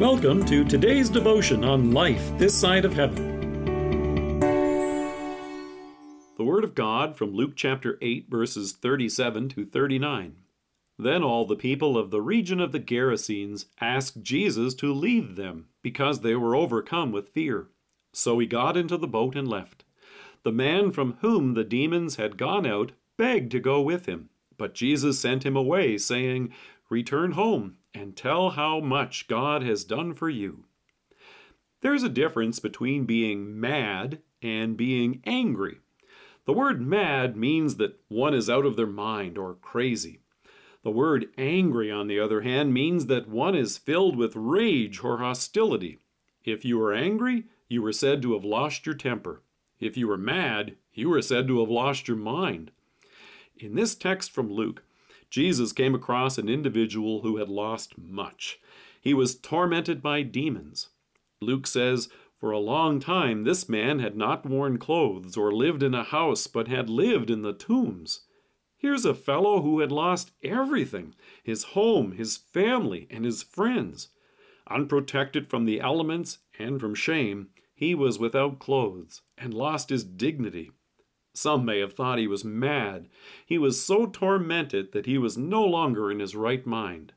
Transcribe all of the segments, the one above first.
Welcome to today's devotion on life this side of heaven. The Word of God from Luke chapter 8, verses 37 to 39. Then all the people of the region of the Gerasenes asked Jesus to leave them, because they were overcome with fear. So he got into the boat and left. The man from whom the demons had gone out begged to go with him, but Jesus sent him away, saying, Return home and tell how much God has done for you. There's a difference between being mad and being angry. The word mad means that one is out of their mind or crazy. The word angry, on the other hand, means that one is filled with rage or hostility. If you were angry, you were said to have lost your temper. If you were mad, you were said to have lost your mind. In this text from Luke, Jesus came across an individual who had lost much. He was tormented by demons. Luke says, For a long time this man had not worn clothes or lived in a house, but had lived in the tombs. Here's a fellow who had lost everything his home, his family, and his friends. Unprotected from the elements and from shame, he was without clothes and lost his dignity. Some may have thought he was mad. He was so tormented that he was no longer in his right mind.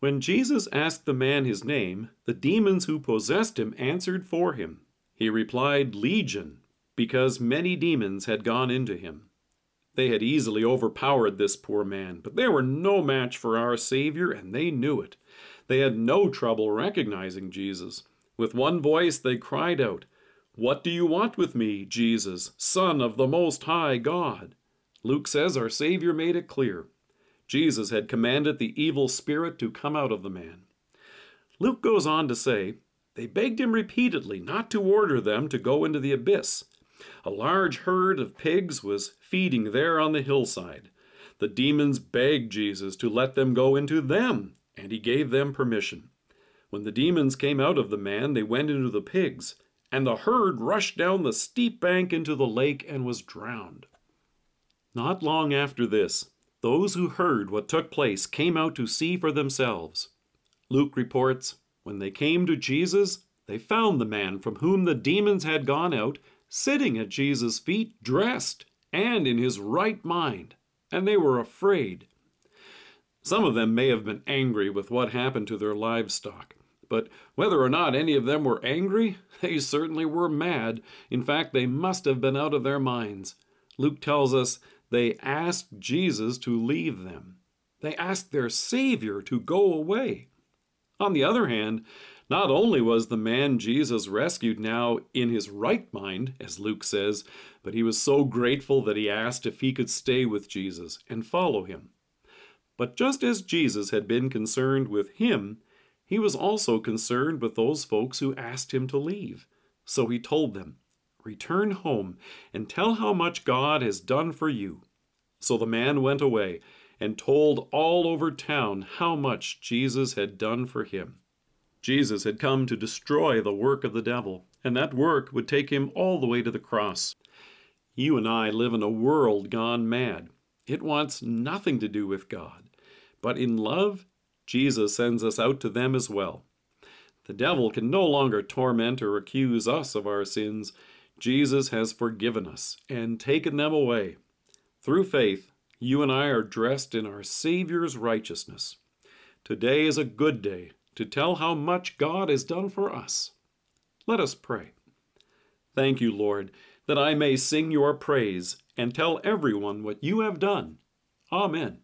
When Jesus asked the man his name, the demons who possessed him answered for him. He replied, Legion, because many demons had gone into him. They had easily overpowered this poor man, but they were no match for our Savior, and they knew it. They had no trouble recognizing Jesus. With one voice they cried out, what do you want with me, Jesus, Son of the Most High God? Luke says our Savior made it clear. Jesus had commanded the evil spirit to come out of the man. Luke goes on to say, They begged him repeatedly not to order them to go into the abyss. A large herd of pigs was feeding there on the hillside. The demons begged Jesus to let them go into them, and he gave them permission. When the demons came out of the man, they went into the pigs and the herd rushed down the steep bank into the lake and was drowned. Not long after this, those who heard what took place came out to see for themselves. Luke reports when they came to Jesus, they found the man from whom the demons had gone out sitting at Jesus' feet, dressed and in his right mind, and they were afraid. Some of them may have been angry with what happened to their livestock. But whether or not any of them were angry, they certainly were mad. In fact, they must have been out of their minds. Luke tells us they asked Jesus to leave them. They asked their Savior to go away. On the other hand, not only was the man Jesus rescued now in his right mind, as Luke says, but he was so grateful that he asked if he could stay with Jesus and follow him. But just as Jesus had been concerned with him, he was also concerned with those folks who asked him to leave. So he told them, Return home and tell how much God has done for you. So the man went away and told all over town how much Jesus had done for him. Jesus had come to destroy the work of the devil, and that work would take him all the way to the cross. You and I live in a world gone mad. It wants nothing to do with God. But in love, Jesus sends us out to them as well. The devil can no longer torment or accuse us of our sins. Jesus has forgiven us and taken them away. Through faith, you and I are dressed in our Savior's righteousness. Today is a good day to tell how much God has done for us. Let us pray. Thank you, Lord, that I may sing your praise and tell everyone what you have done. Amen.